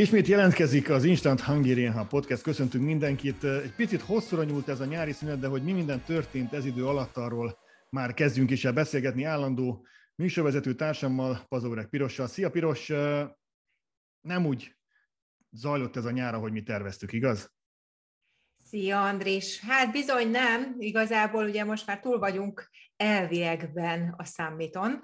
Ismét jelentkezik az Instant Hungarian ha podcast. Köszöntünk mindenkit. Egy picit hosszúra nyúlt ez a nyári szünet, de hogy mi minden történt ez idő alatt, arról már kezdjünk is el beszélgetni állandó műsorvezető társammal, Pazórek Pirossal. Szia Piros! Nem úgy zajlott ez a nyár, ahogy mi terveztük, igaz? Szia Andrés! Hát bizony nem, igazából ugye most már túl vagyunk elviekben a számíton.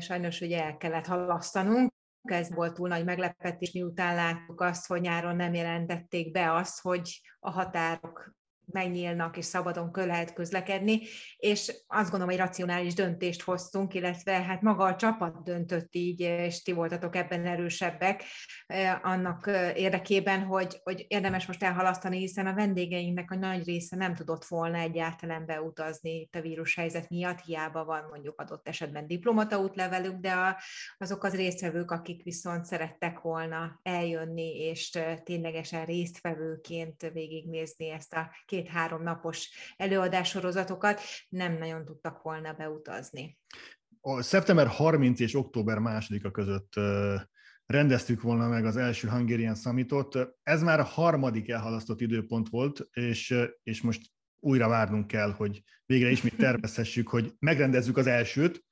Sajnos ugye el kellett halasztanunk, ez volt túl nagy meglepetés, miután láttuk azt, hogy nyáron nem jelentették be azt, hogy a határok megnyílnak, és szabadon lehet közlekedni, és azt gondolom, hogy racionális döntést hoztunk, illetve hát maga a csapat döntött így, és ti voltatok ebben erősebbek, annak érdekében, hogy, hogy érdemes most elhalasztani, hiszen a vendégeinknek a nagy része nem tudott volna egyáltalán beutazni itt a vírushelyzet miatt, hiába van mondjuk adott esetben diplomata útlevelük, de a, azok az résztvevők, akik viszont szerettek volna eljönni, és ténylegesen résztvevőként végignézni ezt a két-három napos előadássorozatokat, nem nagyon tudtak volna beutazni. A szeptember 30 és október 2-a között rendeztük volna meg az első Hungarian Summitot. Ez már a harmadik elhalasztott időpont volt, és, és most újra várnunk kell, hogy végre ismét tervezhessük, hogy megrendezzük az elsőt.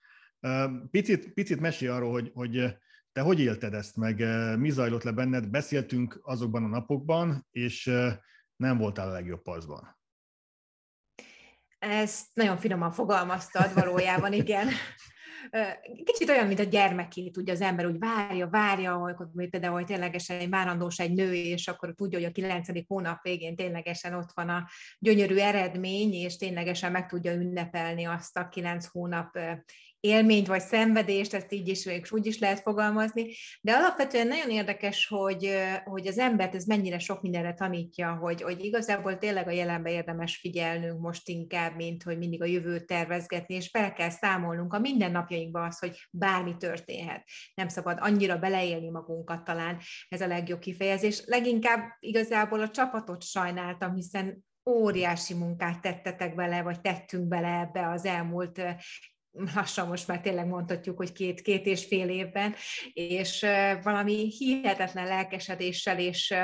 Picit, picit mesél arról, hogy, hogy te hogy élted ezt meg, mi zajlott le benned, beszéltünk azokban a napokban, és nem voltál a legjobb paszban. Ezt nagyon finoman fogalmaztad valójában, igen. Kicsit olyan, mint a gyermekét, ugye az ember úgy várja, várja, amikor például, hogy ténylegesen egy várandós egy nő, és akkor tudja, hogy a kilencedik hónap végén ténylegesen ott van a gyönyörű eredmény, és ténylegesen meg tudja ünnepelni azt a kilenc hónap élményt vagy szenvedést, ezt így is, és úgy is lehet fogalmazni, de alapvetően nagyon érdekes, hogy, hogy az embert ez mennyire sok mindenre tanítja, hogy, hogy igazából tényleg a jelenbe érdemes figyelnünk most inkább, mint hogy mindig a jövőt tervezgetni, és fel kell számolnunk a mindennapjainkba az, hogy bármi történhet. Nem szabad annyira beleélni magunkat talán, ez a legjobb kifejezés. Leginkább igazából a csapatot sajnáltam, hiszen óriási munkát tettetek bele, vagy tettünk bele ebbe az elmúlt lassan most már tényleg mondhatjuk, hogy két, két és fél évben, és valami hihetetlen lelkesedéssel és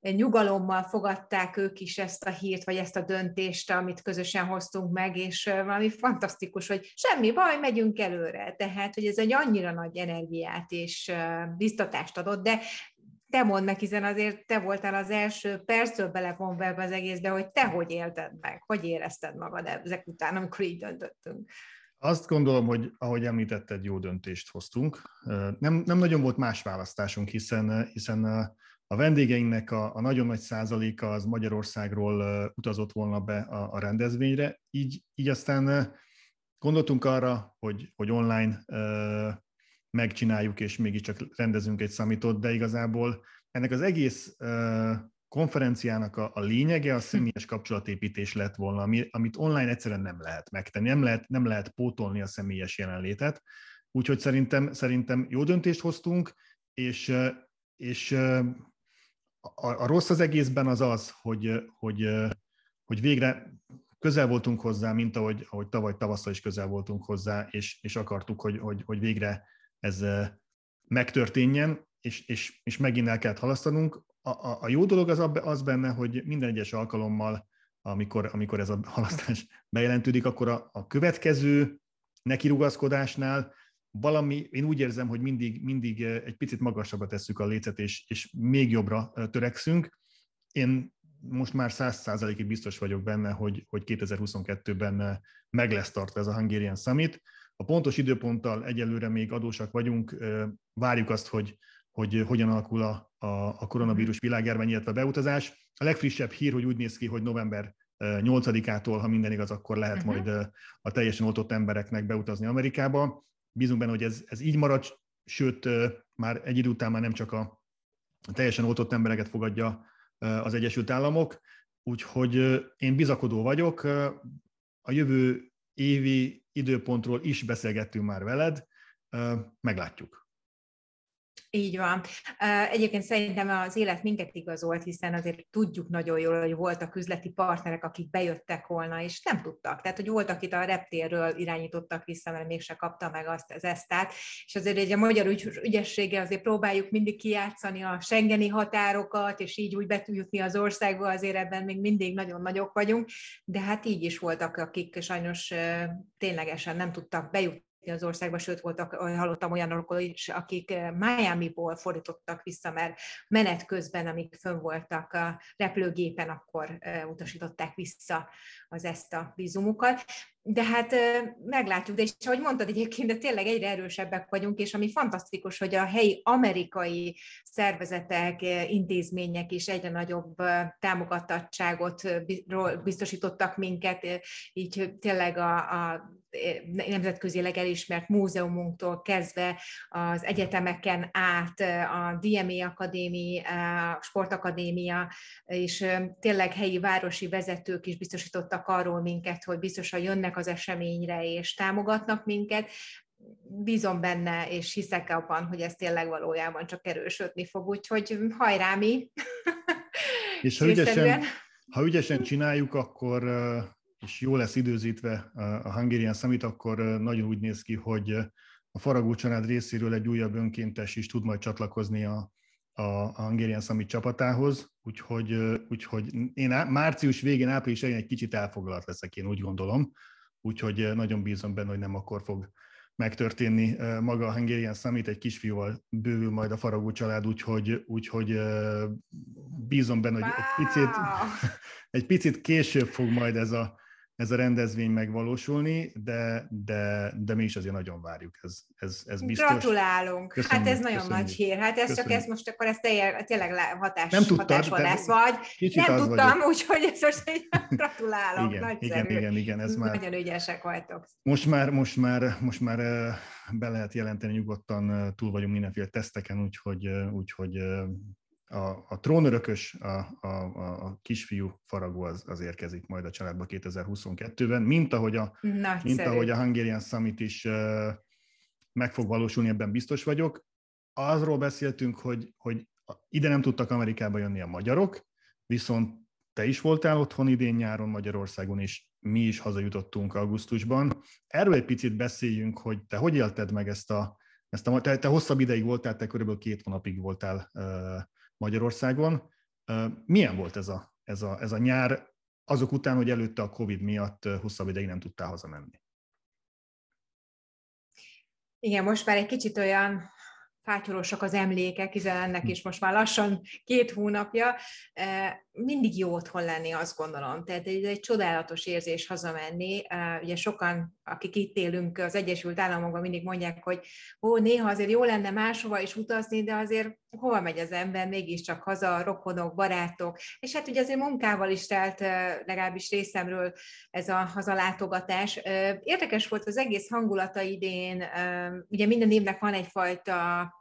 nyugalommal fogadták ők is ezt a hírt, vagy ezt a döntést, amit közösen hoztunk meg, és valami fantasztikus, hogy semmi baj, megyünk előre. Tehát, hogy ez egy annyira nagy energiát és biztatást adott, de te mondd meg, hiszen azért te voltál az első perctől belevonva ebbe az egészbe, hogy te hogy élted meg, hogy érezted magad ezek után, amikor így döntöttünk. Azt gondolom, hogy ahogy említetted, jó döntést hoztunk. Nem, nem nagyon volt más választásunk, hiszen, hiszen a vendégeinknek a, a nagyon nagy százaléka az Magyarországról utazott volna be a, a rendezvényre, így, így aztán gondoltunk arra, hogy, hogy online megcsináljuk, és mégiscsak rendezünk egy szamitot, de igazából ennek az egész konferenciának a, a lényege a személyes kapcsolatépítés lett volna, ami, amit online egyszerűen nem lehet megtenni, nem lehet, nem lehet pótolni a személyes jelenlétet. Úgyhogy szerintem, szerintem jó döntést hoztunk, és, és a, a rossz az egészben az az, hogy, hogy, hogy végre közel voltunk hozzá, mint ahogy, ahogy tavaly tavasszal is közel voltunk hozzá, és, és akartuk, hogy, hogy, hogy végre ez megtörténjen, és, és, és megint el kellett halasztanunk a, a jó dolog az, az benne, hogy minden egyes alkalommal, amikor, amikor ez a halasztás bejelentődik, akkor a, a következő nekirugaszkodásnál valami, én úgy érzem, hogy mindig, mindig egy picit magasabbra tesszük a lécet, és, és még jobbra törekszünk. Én most már száz százalékig biztos vagyok benne, hogy, hogy 2022-ben meg lesz tartva ez a Hungarian Summit. A pontos időponttal egyelőre még adósak vagyunk, várjuk azt, hogy, hogy hogyan alakul a, a, a koronavírus világjárvány, illetve a beutazás. A legfrissebb hír, hogy úgy néz ki, hogy november 8-ától, ha minden igaz, akkor lehet uh-huh. majd a teljesen oltott embereknek beutazni Amerikába. Bízunk benne, hogy ez, ez így marad, sőt, már egy idő után már nem csak a teljesen oltott embereket fogadja az Egyesült Államok, úgyhogy én bizakodó vagyok. A jövő évi időpontról is beszélgettünk már veled, meglátjuk. Így van. Egyébként szerintem az élet minket igazolt, hiszen azért tudjuk nagyon jól, hogy voltak üzleti partnerek, akik bejöttek volna, és nem tudtak. Tehát, hogy voltak itt a reptérről irányítottak vissza, mert mégse kapta meg azt az esztát. És azért egy a magyar ügy, ügyessége azért próbáljuk mindig kijátszani a Schengeni határokat, és így úgy betűjutni az országba, azért ebben még mindig nagyon nagyok vagyunk, de hát így is voltak, akik sajnos ténylegesen nem tudtak bejutni az országba, sőt voltak, hallottam olyanokról is, akik Miami-ból fordítottak vissza, mert menet közben, amíg fönn voltak a repülőgépen, akkor utasították vissza az ezt a vízumukat. De hát meglátjuk, de és ahogy mondtad egyébként, de tényleg egyre erősebbek vagyunk, és ami fantasztikus, hogy a helyi amerikai szervezetek, intézmények is egyre nagyobb támogatottságot biztosítottak minket, így tényleg a, a nemzetközileg elismert múzeumunktól kezdve az egyetemeken át, a DME Akadémia, a Sportakadémia, és tényleg helyi városi vezetők is biztosítottak arról minket, hogy biztosan jönnek az eseményre, és támogatnak minket, bízom benne, és hiszek abban, hogy ez tényleg valójában csak erősödni fog, úgyhogy hajrá mi! És ha ügyesen, ha ügyesen csináljuk, akkor és jó lesz időzítve a Hungarian Summit, akkor nagyon úgy néz ki, hogy a Faragó család részéről egy újabb önkéntes is tud majd csatlakozni a, a Hungarian Summit csapatához, úgyhogy, úgyhogy én március végén, április elején egy kicsit elfoglalt leszek, én úgy gondolom, úgyhogy nagyon bízom benne, hogy nem akkor fog megtörténni maga a Hungarian Summit, egy kisfiúval bővül majd a Faragó család, úgyhogy, úgyhogy bízom benne, hogy egy picit, egy picit később fog majd ez a, ez a rendezvény megvalósulni, de, de, de mi is azért nagyon várjuk, ez, ez, ez biztos. Gratulálunk! Köszönjük, hát ez nagyon köszönjük. nagy hír, hát ez köszönjük. csak ez most akkor ez tényleg, hatás, nem tudtad, hatásvadász vagy. Nem tudtam, úgyhogy ez most egy gratulálok, igen, nagyszerű. Igen, igen, igen, ez már... Nagyon ügyesek vagytok. Most már, most már, most már be lehet jelenteni nyugodtan, túl vagyunk mindenféle teszteken, úgyhogy, úgyhogy a, a trónörökös, a, a, a kisfiú faragó az, az érkezik majd a családba 2022-ben, mint ahogy a, mint ahogy a Hungarian Summit is uh, meg fog valósulni, ebben biztos vagyok. Azról beszéltünk, hogy, hogy ide nem tudtak Amerikába jönni a magyarok, viszont te is voltál otthon idén nyáron Magyarországon, és mi is hazajutottunk augusztusban. Erről egy picit beszéljünk, hogy te hogy élted meg ezt a, ezt a te, te hosszabb ideig voltál, te körülbelül két hónapig voltál uh, Magyarországon. Milyen volt ez a, ez a, ez a nyár, azok után, hogy előtte a COVID miatt hosszabb ideig nem tudtál hazamenni? Igen, most már egy kicsit olyan fátyolosak az emlékek, hiszen ennek hm. is most már lassan két hónapja. Mindig jó otthon lenni, azt gondolom. Tehát ez egy csodálatos érzés hazamenni. Ugye sokan, akik itt élünk az Egyesült Államokban, mindig mondják, hogy ó, néha azért jó lenne máshova is utazni, de azért hova megy az ember, mégiscsak haza, rokonok, barátok, és hát ugye azért munkával is telt legalábbis részemről ez a hazalátogatás. Érdekes volt az egész hangulata idén, ugye minden évnek van egyfajta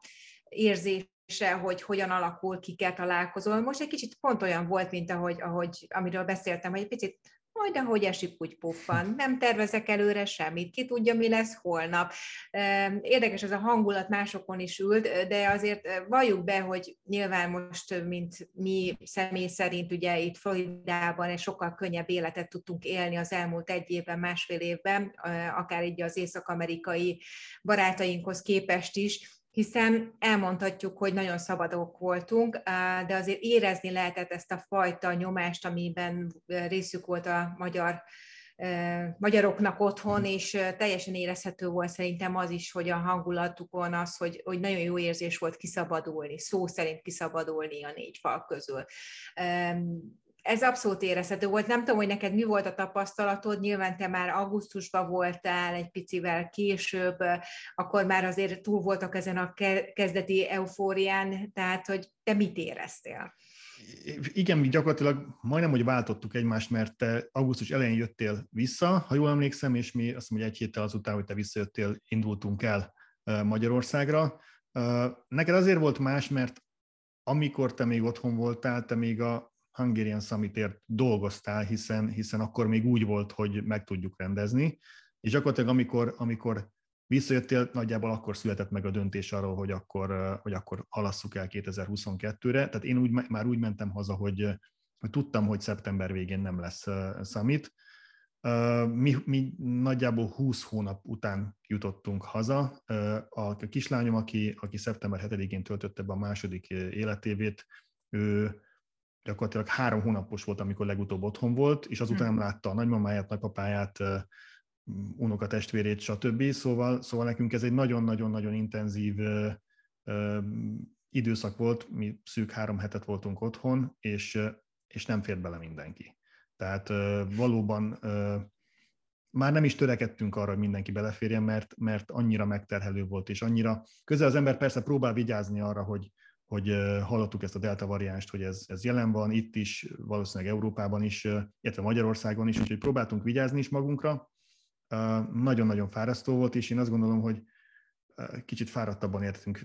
érzés, hogy hogyan alakul, kikkel találkozol. Most egy kicsit pont olyan volt, mint ahogy, ahogy amiről beszéltem, hogy egy picit majd ahogy esik, úgy puffan. Nem tervezek előre semmit, ki tudja, mi lesz holnap. Érdekes ez a hangulat, másokon is ült, de azért valljuk be, hogy nyilván most, mint mi személy szerint, ugye itt Floridában egy sokkal könnyebb életet tudtunk élni az elmúlt egy évben, másfél évben, akár így az észak-amerikai barátainkhoz képest is, hiszen elmondhatjuk, hogy nagyon szabadok voltunk, de azért érezni lehetett ezt a fajta nyomást, amiben részük volt a magyar magyaroknak otthon, és teljesen érezhető volt szerintem az is, hogy a hangulatukon az, hogy, hogy nagyon jó érzés volt kiszabadulni, szó szerint kiszabadulni a négy fal közül ez abszolút érezhető volt. Nem tudom, hogy neked mi volt a tapasztalatod, nyilván te már augusztusban voltál, egy picivel később, akkor már azért túl voltak ezen a kezdeti eufórián, tehát hogy te mit éreztél? Igen, mi gyakorlatilag majdnem, hogy váltottuk egymást, mert te augusztus elején jöttél vissza, ha jól emlékszem, és mi azt hogy egy héttel azután, hogy te visszajöttél, indultunk el Magyarországra. Neked azért volt más, mert amikor te még otthon voltál, te még a Hungarian Summitért dolgoztál, hiszen, hiszen akkor még úgy volt, hogy meg tudjuk rendezni, és gyakorlatilag amikor, amikor visszajöttél, nagyjából akkor született meg a döntés arról, hogy akkor, hogy akkor halasszuk el 2022-re. Tehát én úgy, már úgy mentem haza, hogy, hogy tudtam, hogy szeptember végén nem lesz summit. Mi, mi nagyjából 20 hónap után jutottunk haza. A kislányom, aki, aki szeptember 7-én töltötte be a második életévét, ő gyakorlatilag három hónapos volt, amikor legutóbb otthon volt, és azután nem látta a nagymamáját, nagypapáját, unokatestvérét, stb. Szóval, szóval nekünk ez egy nagyon-nagyon-nagyon intenzív ö, ö, időszak volt, mi szűk három hetet voltunk otthon, és, és nem fért bele mindenki. Tehát ö, valóban már nem is törekedtünk arra, hogy mindenki beleférjen, mert, mert annyira megterhelő volt, és annyira közel az ember persze próbál vigyázni arra, hogy, hogy hallottuk ezt a delta variánst, hogy ez, ez jelen van itt is, valószínűleg Európában is, illetve Magyarországon is, úgyhogy próbáltunk vigyázni is magunkra. Nagyon-nagyon fárasztó volt, és én azt gondolom, hogy kicsit fáradtabban értünk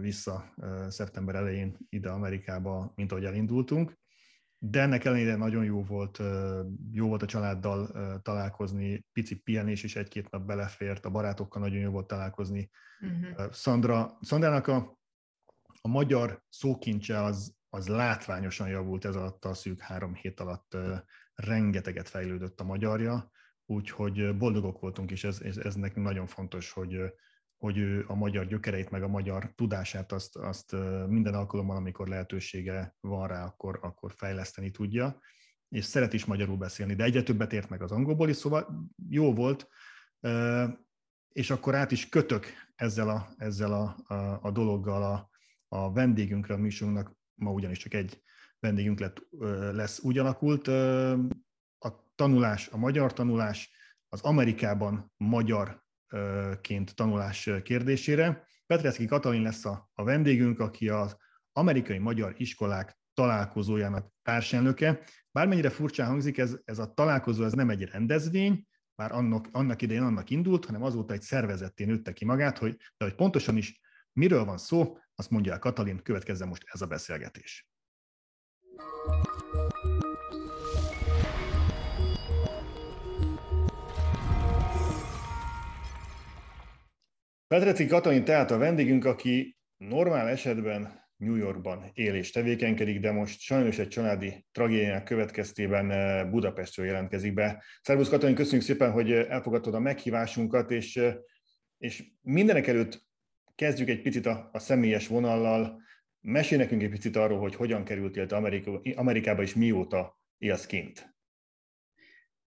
vissza szeptember elején ide Amerikába, mint ahogy elindultunk. De ennek ellenére nagyon jó volt, jó volt a családdal találkozni, pici pihenés is egy-két nap belefért, a barátokkal nagyon jó volt találkozni. Uh-huh. Szandra, Szandrának a a magyar szókincse az, az látványosan javult ez alatt a szűk három hét alatt, rengeteget fejlődött a magyarja, úgyhogy boldogok voltunk, és ez, ez, ez nekünk nagyon fontos, hogy, hogy ő a magyar gyökereit, meg a magyar tudását azt, azt minden alkalommal, amikor lehetősége van rá, akkor, akkor fejleszteni tudja, és szeret is magyarul beszélni, de egyre többet ért meg az angolból is, szóval jó volt, és akkor át is kötök ezzel a, ezzel a, a, a dologgal a, a vendégünkre, a műsorunknak ma ugyanis csak egy vendégünk lett, lesz úgy alakult. A tanulás, a magyar tanulás az Amerikában magyarként tanulás kérdésére. Petrecki Katalin lesz a, a vendégünk, aki az amerikai magyar iskolák találkozójának társelnöke. Bármennyire furcsán hangzik, ez, ez a találkozó ez nem egy rendezvény, bár annak, annak idején annak indult, hanem azóta egy szervezetté nőtte ki magát, hogy, de hogy pontosan is miről van szó, azt mondja el Katalin, következzen most ez a beszélgetés. Petreci Katalin tehát a vendégünk, aki normál esetben New Yorkban él és tevékenykedik, de most sajnos egy családi tragédiának következtében eh, Budapestről jelentkezik be. Szervusz Katalin, köszönjük szépen, hogy elfogadtad a meghívásunkat, és, eh, és mindenek előtt Kezdjük egy picit a, a személyes vonallal. Mesélj nekünk egy picit arról, hogy hogyan kerültél te Amerika, Amerikába, és mióta élsz kint.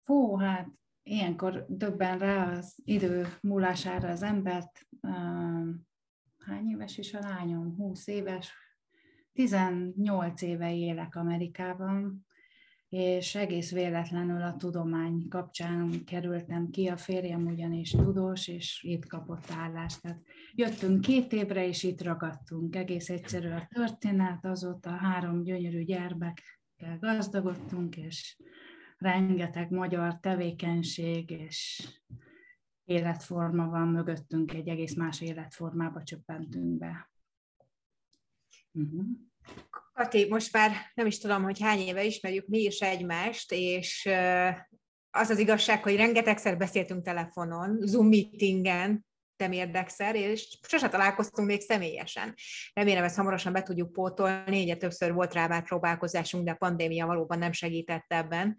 Fú, hát ilyenkor döbben rá az idő múlására az embert. Hány éves is a lányom? 20 éves. 18 éve élek Amerikában, és egész véletlenül a tudomány kapcsán kerültem ki, a férjem ugyanis tudós, és itt kapott állást. Tehát jöttünk két évre, és itt ragadtunk. Egész egyszerű a történet, azóta három gyönyörű gyermekkel gazdagodtunk, és rengeteg magyar tevékenység és életforma van mögöttünk, egy egész más életformába csöppentünk be. Uh-huh. Kati, most már nem is tudom, hogy hány éve ismerjük mi is egymást, és az az igazság, hogy rengetegszer beszéltünk telefonon, Zoom meetingen, érdekszer, és sose találkoztunk még személyesen. Remélem, ezt hamarosan be tudjuk pótolni, ugye többször volt rá már próbálkozásunk, de a pandémia valóban nem segített ebben.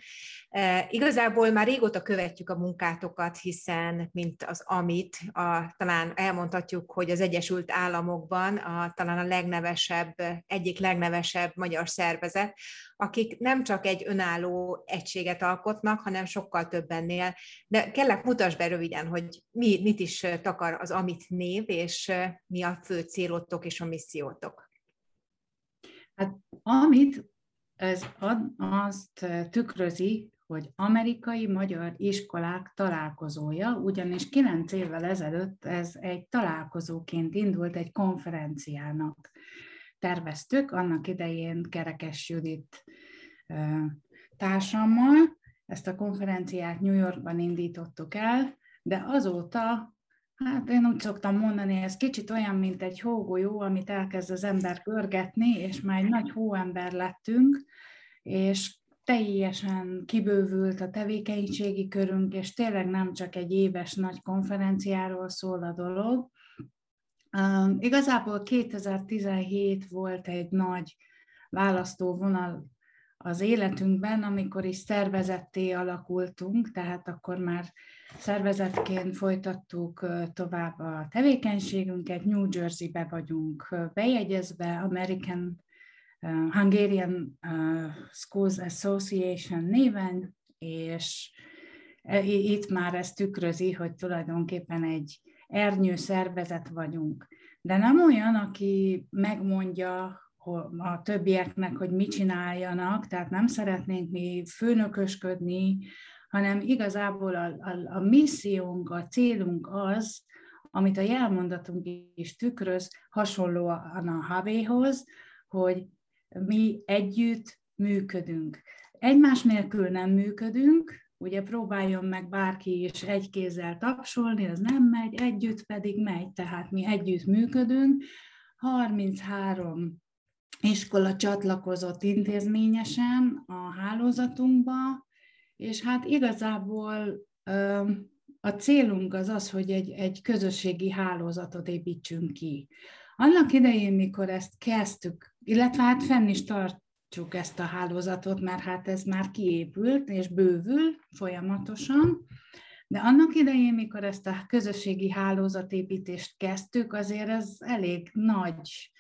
E, igazából már régóta követjük a munkátokat, hiszen, mint az amit, a, talán elmondhatjuk, hogy az Egyesült Államokban a, talán a legnevesebb, egyik legnevesebb magyar szervezet, akik nem csak egy önálló egységet alkotnak, hanem sokkal több ennél. De kellek mutasd be röviden, hogy mi, mit is takar az Amit név, és mi a fő célotok és a missziótok. Hát amit ez azt tükrözi, hogy amerikai magyar iskolák találkozója, ugyanis kilenc évvel ezelőtt ez egy találkozóként indult egy konferenciának terveztük, annak idején Kerekes Judit társammal. Ezt a konferenciát New Yorkban indítottuk el, de azóta, hát én úgy szoktam mondani, ez kicsit olyan, mint egy hógolyó, amit elkezd az ember görgetni, és már egy nagy hóember lettünk, és teljesen kibővült a tevékenységi körünk, és tényleg nem csak egy éves nagy konferenciáról szól a dolog. Igazából 2017 volt egy nagy választóvonal az életünkben, amikor is szervezetté alakultunk, tehát akkor már szervezetként folytattuk tovább a tevékenységünket, New Jersey-be vagyunk bejegyezve, American Hungarian Schools Association néven, és e, itt már ez tükrözi, hogy tulajdonképpen egy ernyő szervezet vagyunk. De nem olyan, aki megmondja a többieknek, hogy mit csináljanak, tehát nem szeretnénk mi főnökösködni, hanem igazából a, a, a missziónk, a célunk az, amit a jelmondatunk is tükröz, hasonlóan a HV-hoz, hogy mi együtt működünk. Egymás nélkül nem működünk, ugye próbáljon meg bárki is egy kézzel tapsolni, az nem megy, együtt pedig megy, tehát mi együtt működünk. 33 iskola csatlakozott intézményesen a hálózatunkba, és hát igazából a célunk az az, hogy egy, egy közösségi hálózatot építsünk ki. Annak idején, mikor ezt kezdtük, illetve hát fenn is tartjuk ezt a hálózatot, mert hát ez már kiépült és bővül folyamatosan, de annak idején, mikor ezt a közösségi hálózatépítést kezdtük, azért ez elég nagy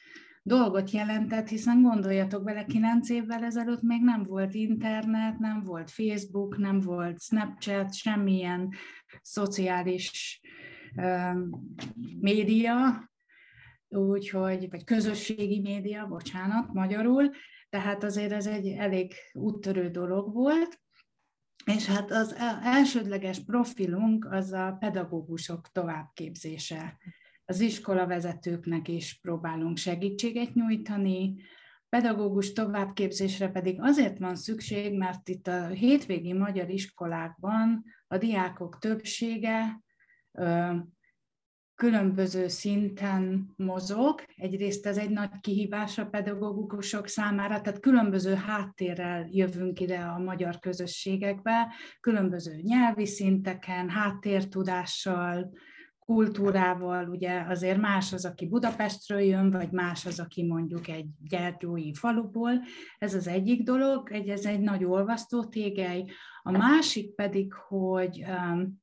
dolgot jelentett, hiszen gondoljatok bele, kilenc évvel ezelőtt még nem volt internet, nem volt Facebook, nem volt Snapchat, semmilyen szociális média, úgyhogy, vagy közösségi média, bocsánat, magyarul, tehát azért ez egy elég úttörő dolog volt, és hát az elsődleges profilunk az a pedagógusok továbbképzése. Az iskolavezetőknek is próbálunk segítséget nyújtani, pedagógus továbbképzésre pedig azért van szükség, mert itt a hétvégi magyar iskolákban a diákok többsége különböző szinten mozog. Egyrészt ez egy nagy kihívás a pedagógusok számára, tehát különböző háttérrel jövünk ide a magyar közösségekbe, különböző nyelvi szinteken, háttértudással, kultúrával, ugye azért más az, aki Budapestről jön, vagy más az, aki mondjuk egy gyergyói faluból. Ez az egyik dolog, egy, ez egy nagy olvasztó tégely. A másik pedig, hogy um,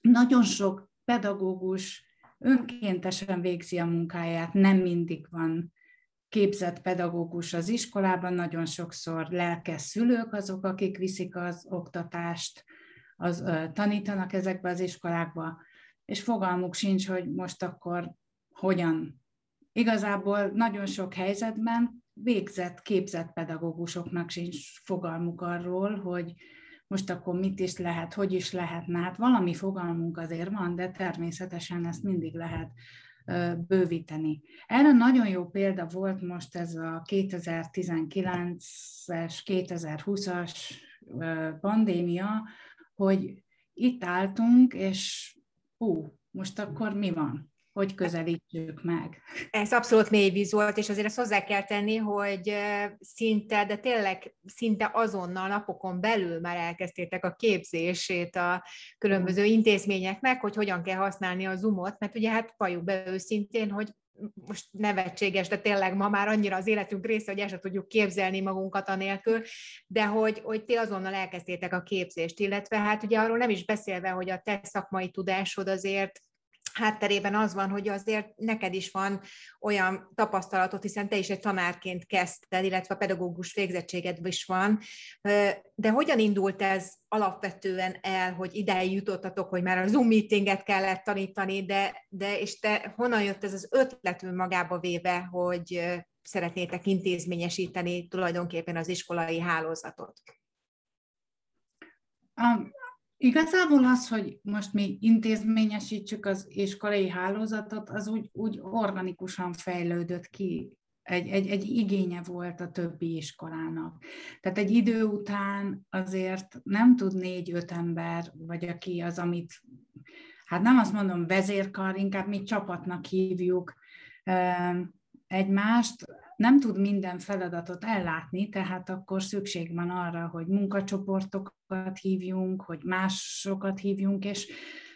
nagyon sok pedagógus önkéntesen végzi a munkáját, nem mindig van képzett pedagógus az iskolában, nagyon sokszor lelkes szülők azok, akik viszik az oktatást, az, tanítanak ezekbe az iskolákba és fogalmuk sincs, hogy most akkor hogyan. Igazából nagyon sok helyzetben végzett, képzett pedagógusoknak sincs fogalmuk arról, hogy most akkor mit is lehet, hogy is lehetne. Hát valami fogalmunk azért van, de természetesen ezt mindig lehet bővíteni. Erre nagyon jó példa volt most ez a 2019-es, 2020-as pandémia, hogy itt álltunk, és hú, most akkor mi van? Hogy közelítsük meg? Ez abszolút mély víz volt, és azért ezt hozzá kell tenni, hogy szinte, de tényleg szinte azonnal napokon belül már elkezdtétek a képzését a különböző intézményeknek, hogy hogyan kell használni a Zoomot, mert ugye hát valljuk be őszintén, hogy most nevetséges, de tényleg ma már annyira az életünk része, hogy el sem tudjuk képzelni magunkat anélkül, de hogy, hogy ti azonnal elkezdtétek a képzést, illetve hát ugye arról nem is beszélve, hogy a te szakmai tudásod azért hátterében az van, hogy azért neked is van olyan tapasztalatot, hiszen te is egy tanárként kezdted, illetve a pedagógus végzettséged is van, de hogyan indult ez alapvetően el, hogy ide jutottatok, hogy már a Zoom meetinget kellett tanítani, de, de és te honnan jött ez az ötlet magába véve, hogy szeretnétek intézményesíteni tulajdonképpen az iskolai hálózatot? Igazából az, hogy most mi intézményesítsük az iskolai hálózatot, az úgy, úgy organikusan fejlődött ki. Egy, egy, egy igénye volt a többi iskolának. Tehát egy idő után azért nem tud négy-öt ember, vagy aki az, amit, hát nem azt mondom vezérkar, inkább mi csapatnak hívjuk egymást, nem tud minden feladatot ellátni, tehát akkor szükség van arra, hogy munkacsoportokat hívjunk, hogy másokat hívjunk, és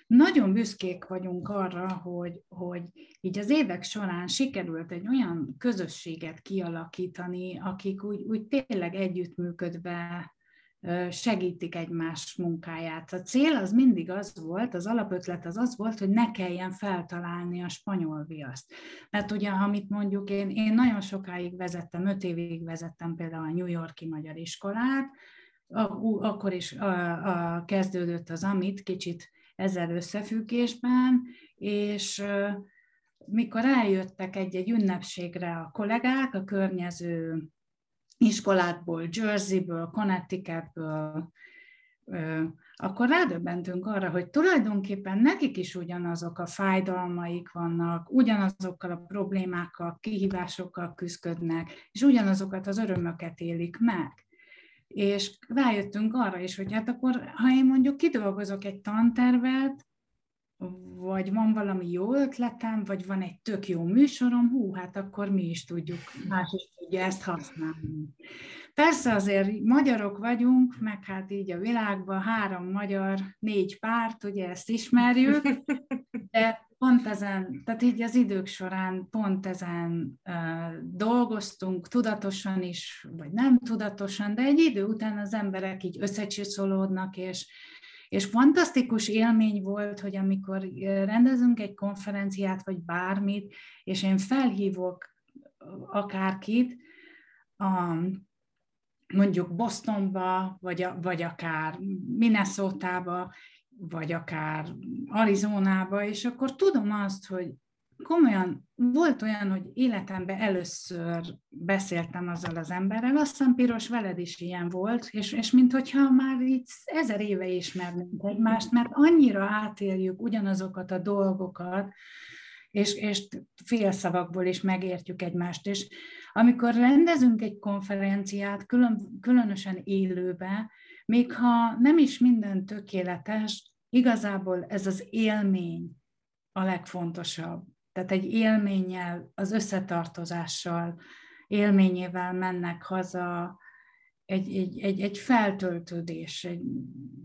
nagyon büszkék vagyunk arra, hogy, hogy így az évek során sikerült egy olyan közösséget kialakítani, akik úgy, úgy tényleg együttműködve segítik egymás munkáját. A cél az mindig az volt, az alapötlet az az volt, hogy ne kelljen feltalálni a spanyol viaszt. Mert ugye, amit mondjuk én, én nagyon sokáig vezettem, öt évig vezettem például a New Yorki Magyar Iskolát, akkor is a, a, kezdődött az amit kicsit ezzel összefüggésben, és mikor eljöttek egy-egy ünnepségre a kollégák, a környező iskolákból, Jerseyből, Connecticutből, akkor rádöbbentünk arra, hogy tulajdonképpen nekik is ugyanazok a fájdalmaik vannak, ugyanazokkal a problémákkal, kihívásokkal küzdködnek, és ugyanazokat az örömöket élik meg. És rájöttünk arra is, hogy hát akkor, ha én mondjuk kidolgozok egy tantervet, vagy van valami jó ötletem, vagy van egy tök jó műsorom, hú, hát akkor mi is tudjuk, más is tudja ezt használni. Persze azért magyarok vagyunk, meg hát így a világban három magyar, négy párt, ugye ezt ismerjük, de pont ezen, tehát így az idők során pont ezen uh, dolgoztunk, tudatosan is, vagy nem tudatosan, de egy idő után az emberek így összecsiszolódnak, és, és fantasztikus élmény volt, hogy amikor rendezünk egy konferenciát, vagy bármit, és én felhívok akárkit, a, mondjuk Bostonba, vagy, vagy akár Minnesotába, vagy akár Arizonába, és akkor tudom azt, hogy komolyan volt olyan, hogy életemben először beszéltem azzal az emberrel, azt hiszem Piros veled is ilyen volt, és, és minthogyha már így ezer éve ismernénk egymást, mert annyira átéljük ugyanazokat a dolgokat, és, és félszavakból is megértjük egymást. És amikor rendezünk egy konferenciát, külön, különösen élőbe, még ha nem is minden tökéletes, igazából ez az élmény a legfontosabb. Tehát egy élménnyel, az összetartozással, élményével mennek haza, egy, egy, egy, egy feltöltődés. Egy,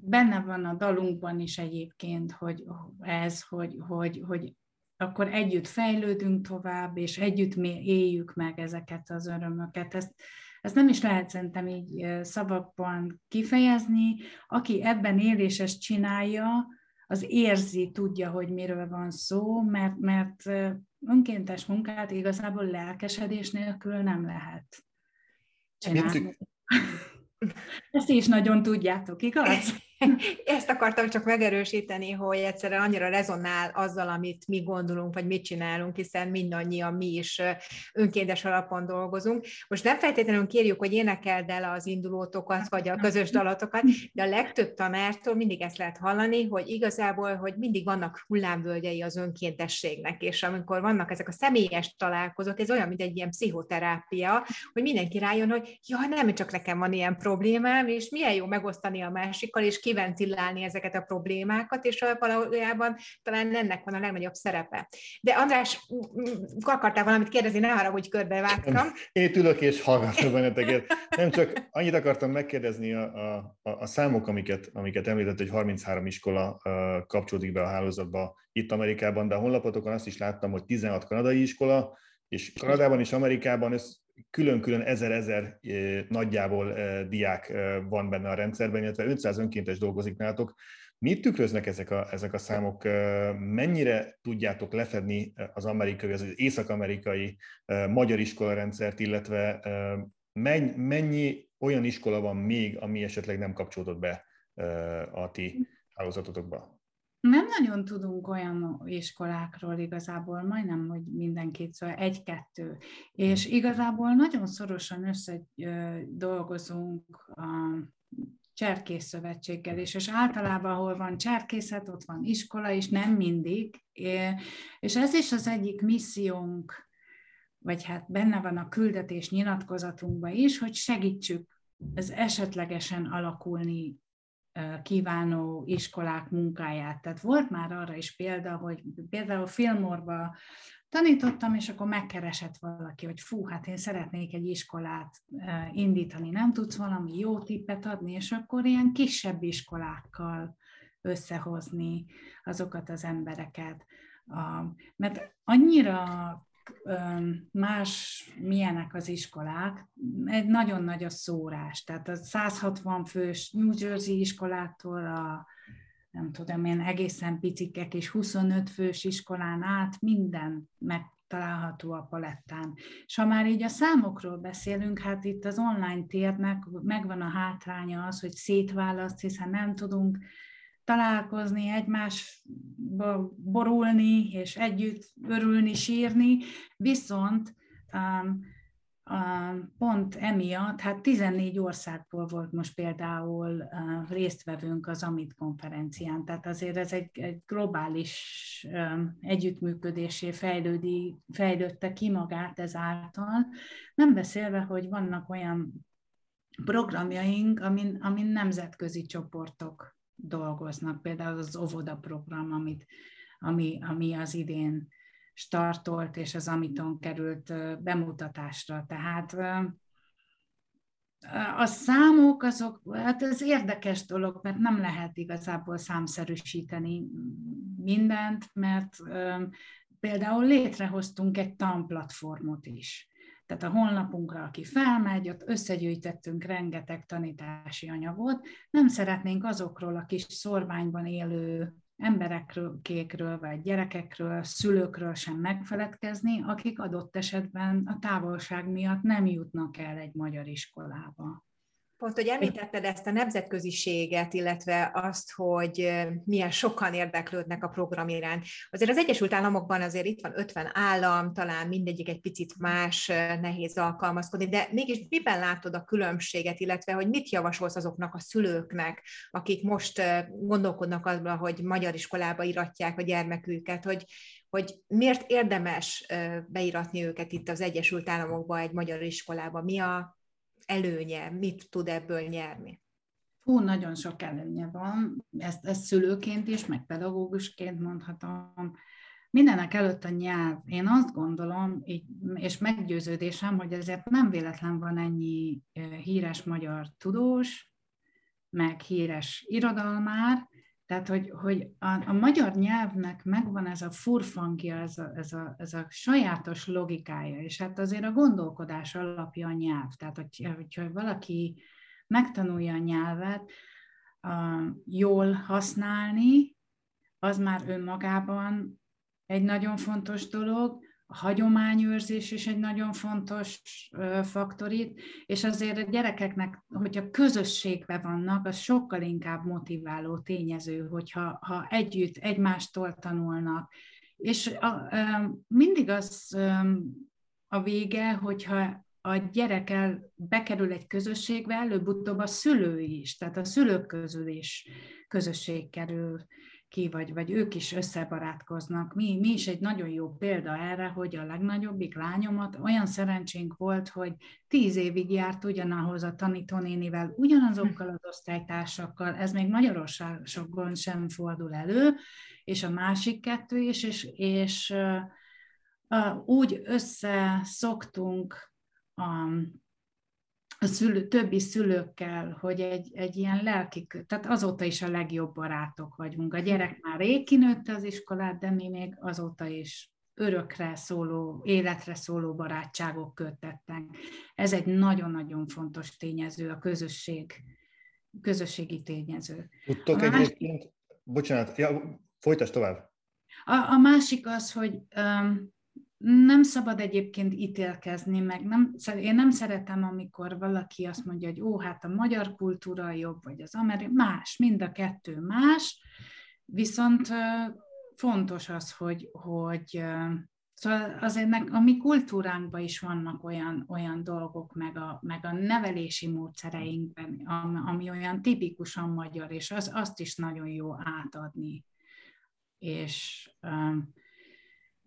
benne van a dalunkban is egyébként, hogy ez, hogy, hogy, hogy akkor együtt fejlődünk tovább, és együtt mi éljük meg ezeket az örömöket. Ezt, ezt nem is lehet szerintem így szavakban kifejezni. Aki ebben él és ezt csinálja, az érzi, tudja, hogy miről van szó, mert, mert önkéntes munkát igazából lelkesedés nélkül nem lehet csinálni. Ezt is nagyon tudjátok, igaz? Ezt akartam csak megerősíteni, hogy egyszerűen annyira rezonál azzal, amit mi gondolunk, vagy mit csinálunk, hiszen mindannyian mi is önkéntes alapon dolgozunk. Most nem feltétlenül kérjük, hogy énekeld el az indulótokat, vagy a közös dalatokat, de a legtöbb tanártól mindig ezt lehet hallani, hogy igazából, hogy mindig vannak hullámvölgyei az önkéntességnek, és amikor vannak ezek a személyes találkozók, ez olyan, mint egy ilyen pszichoterápia, hogy mindenki rájön, hogy ja, nem csak nekem van ilyen problémám, és milyen jó megosztani a másikkal, és kiventilálni ezeket a problémákat, és valójában talán ennek van a legnagyobb szerepe. De András, akartál valamit kérdezni, ne hogy körbevágtam. Én itt ülök és hallgatom benneteket. Nem csak annyit akartam megkérdezni a, a, a számok, amiket, amiket említett, hogy 33 iskola kapcsolódik be a hálózatba itt Amerikában, de a honlapotokon azt is láttam, hogy 16 kanadai iskola, és Kanadában és Amerikában ez külön-külön ezer-ezer nagyjából diák van benne a rendszerben, illetve 500 önkéntes dolgozik nálatok. Mit tükröznek ezek a, ezek a számok? Mennyire tudjátok lefedni az amerikai, az észak-amerikai magyar iskola rendszert, illetve mennyi olyan iskola van még, ami esetleg nem kapcsolódott be a ti hálózatotokba? Nagyon tudunk olyan iskolákról igazából, majdnem, hogy mindenkit, szóval egy-kettő. És igazából nagyon szorosan össze dolgozunk a Cserkész Szövetséggel is, és általában, ahol van cserkészet, ott van iskola, és nem mindig. És ez is az egyik missziónk, vagy hát benne van a küldetés nyilatkozatunkban is, hogy segítsük ez esetlegesen alakulni kívánó iskolák munkáját. Tehát volt már arra is példa, hogy például Filmorba tanítottam, és akkor megkeresett valaki, hogy fú, hát én szeretnék egy iskolát indítani, nem tudsz valami jó tippet adni, és akkor ilyen kisebb iskolákkal összehozni azokat az embereket. Mert annyira más milyenek az iskolák, egy nagyon nagy a szórás. Tehát a 160 fős New Jersey iskolától a nem tudom én, egészen picikek és 25 fős iskolán át minden megtalálható a palettán. És ha már így a számokról beszélünk, hát itt az online térnek megvan a hátránya az, hogy szétválaszt, hiszen nem tudunk találkozni, egymásba borulni, és együtt örülni, sírni, viszont um, pont emiatt, hát 14 országból volt most például uh, résztvevőnk az AMIT konferencián, tehát azért ez egy, egy globális um, együttműködésé fejlődi, fejlődte ki magát ezáltal, nem beszélve, hogy vannak olyan programjaink, amin, amin nemzetközi csoportok dolgoznak, például az óvoda program, amit, ami, ami az idén startolt, és az Amiton került bemutatásra. Tehát a számok azok, hát ez érdekes dolog, mert nem lehet igazából számszerűsíteni mindent, mert például létrehoztunk egy tanplatformot is. Tehát a honlapunkra, aki felmegy, ott összegyűjtettünk rengeteg tanítási anyagot. Nem szeretnénk azokról a kis szorványban élő emberekről, vagy gyerekekről, szülőkről sem megfeledkezni, akik adott esetben a távolság miatt nem jutnak el egy magyar iskolába. Pont, hogy említetted ezt a nemzetköziséget, illetve azt, hogy milyen sokan érdeklődnek a program iránt. Azért az Egyesült Államokban azért itt van 50 állam, talán mindegyik egy picit más, nehéz alkalmazkodni, de mégis miben látod a különbséget, illetve hogy mit javasolsz azoknak a szülőknek, akik most gondolkodnak azban, hogy magyar iskolába iratják a gyermeküket, hogy, hogy miért érdemes beiratni őket itt az Egyesült Államokba egy magyar iskolába, mi a előnye, mit tud ebből nyerni? Hú, nagyon sok előnye van, ezt, ezt szülőként is, meg pedagógusként mondhatom. Mindenek előtt a nyelv. Én azt gondolom, és meggyőződésem, hogy ezért nem véletlen van ennyi híres magyar tudós, meg híres irodalmár, tehát, hogy, hogy a, a magyar nyelvnek megvan ez a furfankja, ez a, ez, a, ez a sajátos logikája, és hát azért a gondolkodás alapja a nyelv. Tehát, hogy, hogyha valaki megtanulja a nyelvet uh, jól használni, az már önmagában egy nagyon fontos dolog, a hagyományőrzés is egy nagyon fontos faktor itt, és azért a gyerekeknek, hogyha közösségben vannak, az sokkal inkább motiváló tényező, hogyha ha együtt egymástól tanulnak. És a, mindig az a vége, hogyha a gyerek el, bekerül egy közösségbe, előbb-utóbb a szülő is, tehát a szülők közül is közösség kerül ki, vagy, vagy ők is összebarátkoznak. Mi, mi is egy nagyon jó példa erre, hogy a legnagyobbik lányomat olyan szerencsénk volt, hogy tíz évig járt ugyanahoz a tanítónénivel, ugyanazokkal az osztálytársakkal, ez még Magyarországon sem fordul elő, és a másik kettő is, és, és uh, úgy összeszoktunk um, a szülő, többi szülőkkel, hogy egy, egy ilyen lelki, tehát azóta is a legjobb barátok vagyunk. A gyerek már rég kinőtte az iskolát, de mi még azóta is örökre szóló, életre szóló barátságok köttettek. Ez egy nagyon-nagyon fontos tényező, a közösség, közösségi tényező. Tudtok a egyébként, másik, bocsánat, ja, folytasd tovább. A, a másik az, hogy um, nem szabad egyébként ítélkezni, meg nem, én nem szeretem, amikor valaki azt mondja, hogy ó, hát a magyar kultúra jobb, vagy az amerikai, más, mind a kettő más, viszont fontos az, hogy, hogy Szóval azért a mi kultúránkban is vannak olyan, olyan dolgok, meg a, meg a nevelési módszereinkben, ami olyan tipikusan magyar, és az, azt is nagyon jó átadni. És um,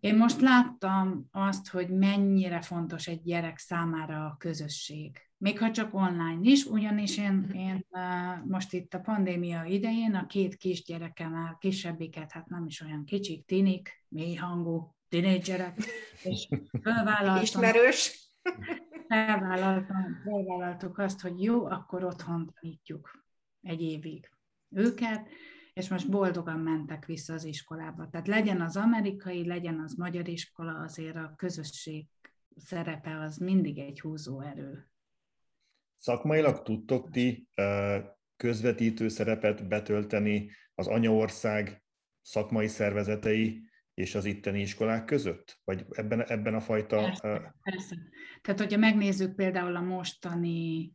én most láttam azt, hogy mennyire fontos egy gyerek számára a közösség. még ha csak online is, ugyanis én, én most itt a pandémia idején a két kisgyerekemmel, kisebbiket, hát nem is olyan kicsik, tinik, mély hangú, tinédzserek, és fölvállaltam. Ismerős. Felvállaltam, felvállaltuk azt, hogy jó, akkor otthon tanítjuk egy évig őket, és most boldogan mentek vissza az iskolába. Tehát legyen az amerikai, legyen az magyar iskola, azért a közösség szerepe az mindig egy húzó erő. Szakmailag tudtok ti közvetítő szerepet betölteni az anyaország szakmai szervezetei és az itteni iskolák között? Vagy ebben, ebben a fajta... Persze, persze. Tehát, hogyha megnézzük például a mostani,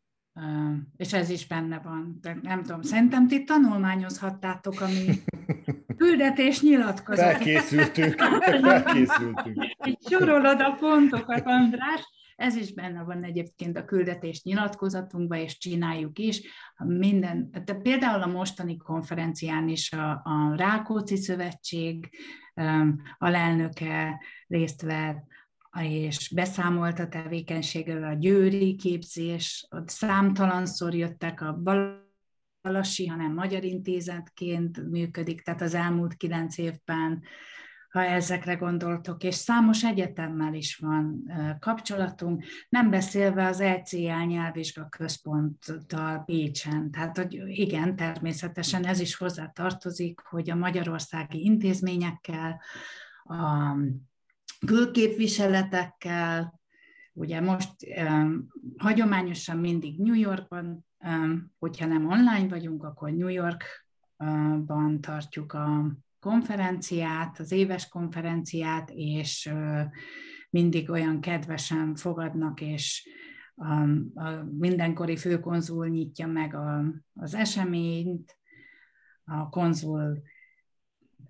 és ez is benne van, tehát nem tudom, szerintem ti tanulmányozhattátok a mi küldetés nyilatkozat. Felkészültünk, felkészültünk. Sorolod a pontokat, András, ez is benne van egyébként a küldetés nyilatkozatunkban, és csináljuk is. Minden, de például a mostani konferencián is a, a Rákóczi Szövetség alelnöke részt vett, és beszámolt a tevékenységről, a győri képzés, ott számtalanszor jöttek a Balasi, hanem magyar intézetként működik, tehát az elmúlt kilenc évben ha ezekre gondoltok, és számos egyetemmel is van kapcsolatunk, nem beszélve az ECA nyelvvizsga központtal Pécsen. Tehát, hogy igen, természetesen ez is hozzá tartozik, hogy a magyarországi intézményekkel, a külképviseletekkel, ugye most um, hagyományosan mindig New Yorkban, um, hogyha nem online vagyunk, akkor New Yorkban tartjuk a konferenciát, az éves konferenciát, és mindig olyan kedvesen fogadnak, és a, a mindenkori főkonzul nyitja meg a, az eseményt, a konzul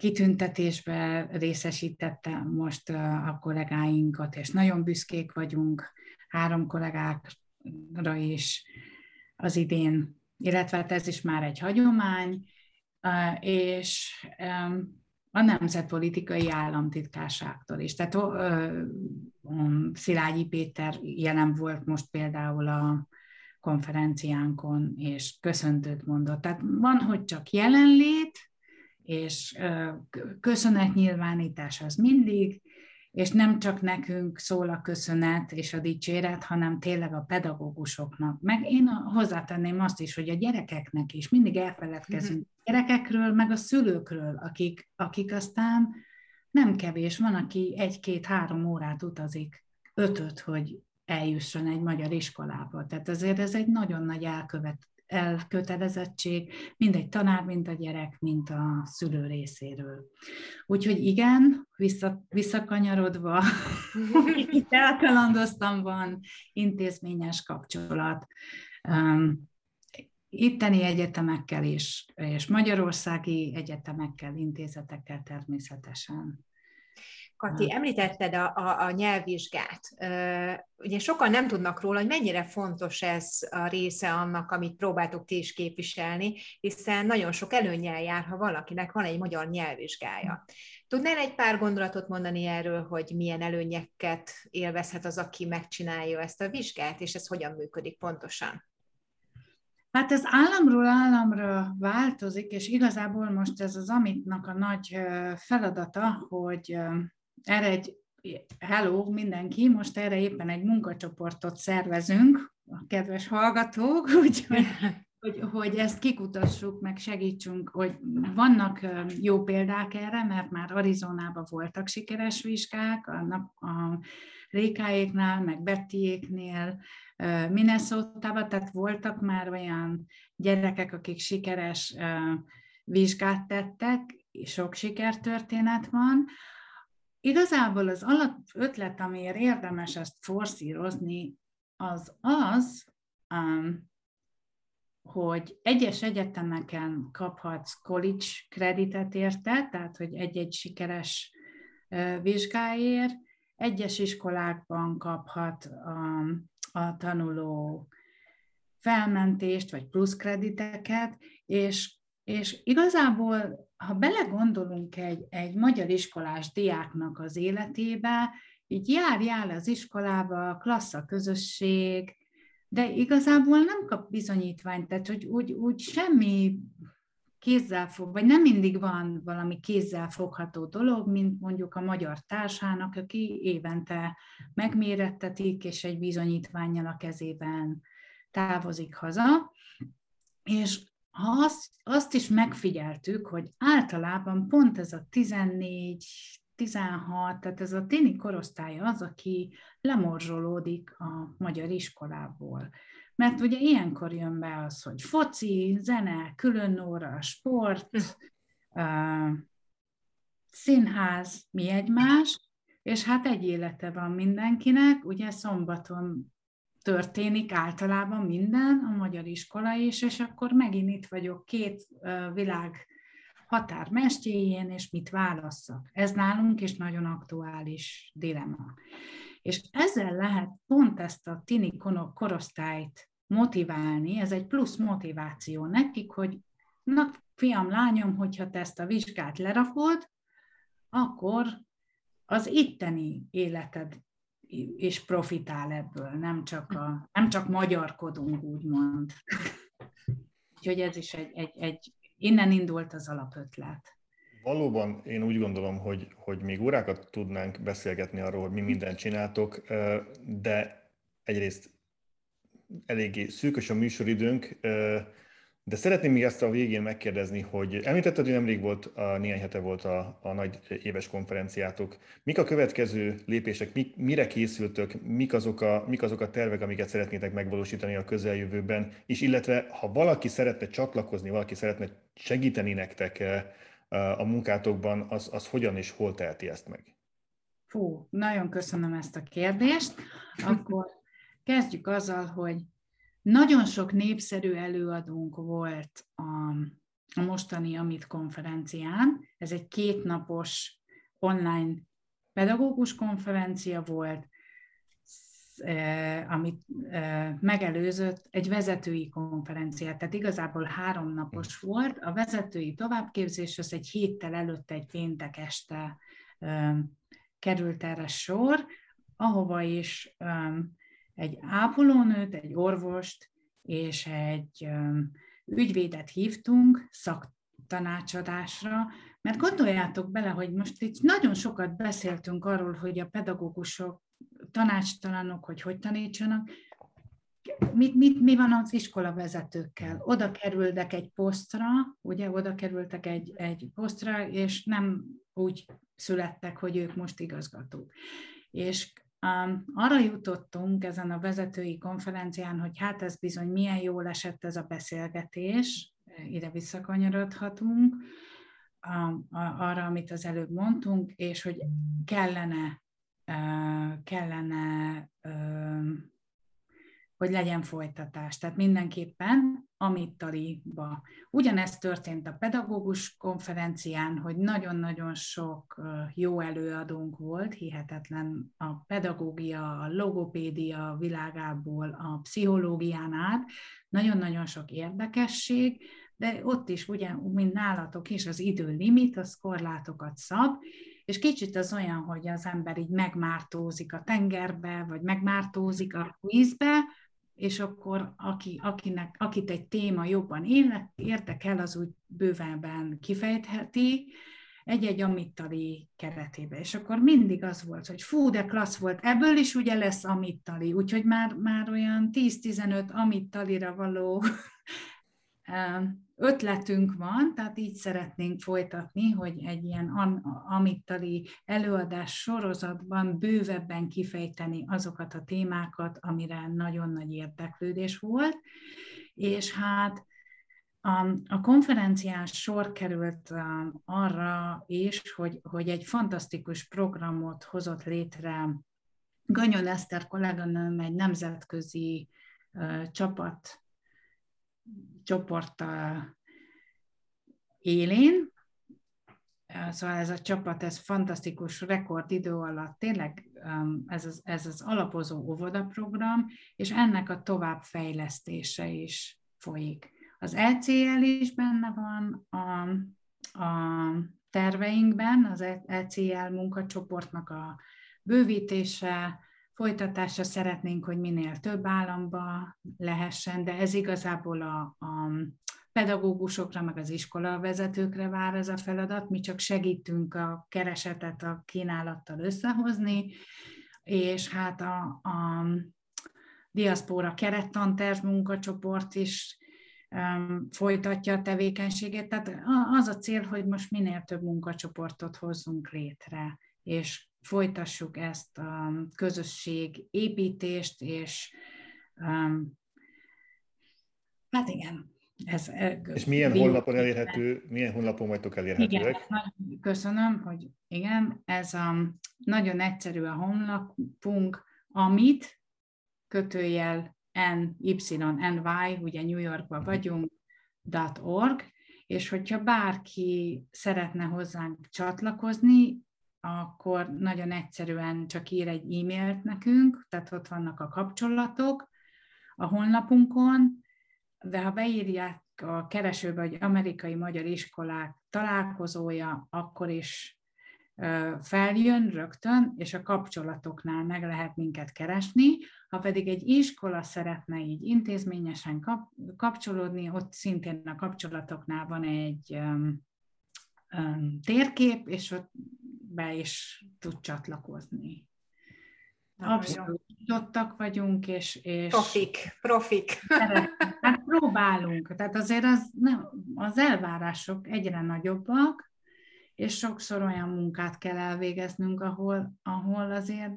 kitüntetésbe részesítette most a kollégáinkat, és nagyon büszkék vagyunk három kollégákra is az idén, illetve hát ez is már egy hagyomány, és a Nemzetpolitikai Államtitkárságtól is. Tehát Szilágyi Péter jelen volt most például a konferenciánkon, és köszöntőt mondott. Tehát van, hogy csak jelenlét, és köszönetnyilvánítás az mindig, és nem csak nekünk szól a köszönet és a dicséret, hanem tényleg a pedagógusoknak. Meg én hozzátenném azt is, hogy a gyerekeknek is mindig elfeledkezünk uh-huh. gyerekekről, meg a szülőkről, akik, akik aztán nem kevés, van, aki egy-két-három órát utazik, ötöt, hogy eljusson egy magyar iskolába. Tehát azért ez egy nagyon nagy elkövet, elkötelezettség, mind egy tanár, mind a gyerek, mint a szülő részéről. Úgyhogy igen, vissza, visszakanyarodva, itt elkalandoztam, van intézményes kapcsolat, itteni egyetemekkel is, és magyarországi egyetemekkel, intézetekkel természetesen. Kati, említetted a, a, a nyelvvizsgát. Ugye sokan nem tudnak róla, hogy mennyire fontos ez a része annak, amit próbáltok ti is képviselni, hiszen nagyon sok előnyel jár, ha valakinek van egy magyar nyelvvizsgája. Tudnál egy pár gondolatot mondani erről, hogy milyen előnyeket élvezhet az, aki megcsinálja ezt a vizsgát, és ez hogyan működik pontosan? Hát ez államról államra változik, és igazából most ez az amitnak a nagy feladata, hogy erre egy, hello mindenki, most erre éppen egy munkacsoportot szervezünk, a kedves hallgatók, úgyhogy hogy, hogy ezt kikutassuk, meg segítsünk, hogy vannak jó példák erre, mert már Arizonában voltak sikeres vizsgák, a, a Rékáéknál, meg Bettiéknél, minnesota tehát voltak már olyan gyerekek, akik sikeres vizsgát tettek, sok sikertörténet van, Igazából az alap ötlet, amiért érdemes ezt forszírozni, az az, um, hogy egyes egyetemeken kaphatsz college kreditet érte, tehát hogy egy-egy sikeres vizsgáért, egyes iskolákban kaphat a, a tanuló felmentést, vagy plusz krediteket, és, és igazából ha belegondolunk egy, egy magyar iskolás diáknak az életébe, így jár-jár az iskolába, klassza közösség, de igazából nem kap bizonyítványt, tehát hogy úgy, úgy semmi kézzel fog, vagy nem mindig van valami kézzel fogható dolog, mint mondjuk a magyar társának, aki évente megmérettetik, és egy bizonyítványjal a kezében távozik haza. És azt, azt is megfigyeltük, hogy általában pont ez a 14, 16, tehát ez a tini korosztály az, aki lemorzsolódik a magyar iskolából. Mert ugye ilyenkor jön be az, hogy foci, zene, külön óra, sport, uh, színház, mi egymás, és hát egy élete van mindenkinek, ugye szombaton történik általában minden, a magyar iskola is, és akkor megint itt vagyok két világ határmestjéjén, és mit válasszak. Ez nálunk is nagyon aktuális dilemma. És ezzel lehet pont ezt a tini korosztályt motiválni, ez egy plusz motiváció nekik, hogy na fiam, lányom, hogyha te ezt a vizsgát lerakod, akkor az itteni életed és profitál ebből, nem csak, a, nem csak magyarkodunk, úgymond. Úgyhogy ez is egy, egy, egy, innen indult az alapötlet. Valóban én úgy gondolom, hogy, hogy még órákat tudnánk beszélgetni arról, hogy mi mindent csináltok, de egyrészt eléggé szűkös a műsoridőnk, de szeretném még ezt a végén megkérdezni, hogy említetted, hogy nemrég volt, a, néhány hete volt a, a nagy éves konferenciátok. Mik a következő lépések, mik, mire készültök, mik azok, a, mik azok a tervek, amiket szeretnétek megvalósítani a közeljövőben, és illetve ha valaki szeretne csatlakozni, valaki szeretne segíteni nektek a munkátokban, az, az hogyan és hol teheti ezt meg? Fú, nagyon köszönöm ezt a kérdést. Akkor kezdjük azzal, hogy nagyon sok népszerű előadónk volt a, a mostani Amit konferencián. Ez egy kétnapos online pedagógus konferencia volt, amit megelőzött egy vezetői konferenciát, tehát igazából három napos volt. A vezetői továbbképzés az egy héttel előtte, egy péntek este került erre sor, ahova is egy ápolónőt, egy orvost és egy ügyvédet hívtunk szaktanácsadásra, mert gondoljátok bele, hogy most itt nagyon sokat beszéltünk arról, hogy a pedagógusok tanácstalanok, hogy hogy tanítsanak, mit, mit, mi van az iskola vezetőkkel? Oda kerültek egy posztra, ugye, oda kerültek egy, egy posztra, és nem úgy születtek, hogy ők most igazgatók. És arra jutottunk ezen a vezetői konferencián, hogy hát ez bizony milyen jól esett ez a beszélgetés, ide visszakanyarodhatunk, arra, amit az előbb mondtunk, és hogy kellene, kellene hogy legyen folytatás. Tehát mindenképpen amittaliba. Ugyanezt történt a pedagógus konferencián, hogy nagyon-nagyon sok jó előadónk volt, hihetetlen a pedagógia, a logopédia világából, a pszichológián át, nagyon-nagyon sok érdekesség, de ott is, ugye, mint nálatok is, az időlimit, az korlátokat szab, és kicsit az olyan, hogy az ember így megmártózik a tengerbe, vagy megmártózik a vízbe, és akkor aki, akinek, akit egy téma jobban érdekel, az úgy bővenben kifejtheti, egy-egy amittali keretébe. És akkor mindig az volt, hogy fú, de klassz volt, ebből is ugye lesz amittali, úgyhogy már, már olyan 10-15 amittalira való ötletünk van, tehát így szeretnénk folytatni, hogy egy ilyen amittali előadás sorozatban bővebben kifejteni azokat a témákat, amire nagyon nagy érdeklődés volt, és hát a, a konferencián sor került arra is, hogy, hogy egy fantasztikus programot hozott létre Ganyon Eszter kolléganőm egy nemzetközi csapat csoporttal élén, Szóval ez a csapat, ez fantasztikus rekordidő alatt, tényleg um, ez az, ez az alapozó óvodaprogram, és ennek a továbbfejlesztése is folyik. Az ECL is benne van a, a terveinkben, az ECL munkacsoportnak a bővítése, folytatásra szeretnénk, hogy minél több államba lehessen, de ez igazából a, a pedagógusokra, meg az iskolavezetőkre vár ez a feladat. Mi csak segítünk a keresetet a kínálattal összehozni, és hát a, a diaszpóra kerettanterv munkacsoport is um, folytatja a tevékenységét. Tehát az a cél, hogy most minél több munkacsoportot hozzunk létre, és folytassuk ezt a közösség építést, és um, hát igen, ez, és milyen honlapon elérhető, milyen honlapon vagytok elérhetőek? Igen, köszönöm, hogy igen, ez a nagyon egyszerű a honlapunk, amit kötőjel NYNY, ugye New Yorkban vagyunk, .org, és hogyha bárki szeretne hozzánk csatlakozni, akkor nagyon egyszerűen csak ír egy e-mailt nekünk, tehát ott vannak a kapcsolatok a honlapunkon, de ha beírják a keresőbe, hogy amerikai magyar iskolák találkozója, akkor is feljön rögtön, és a kapcsolatoknál meg lehet minket keresni. Ha pedig egy iskola szeretne így intézményesen kap, kapcsolódni, ott szintén a kapcsolatoknál van egy um, térkép, és ott be is tud csatlakozni. Abszolút nyitottak vagyunk, és... és profik, profik. Hát próbálunk. Tehát azért az, nem, az elvárások egyre nagyobbak, és sokszor olyan munkát kell elvégeznünk, ahol, ahol azért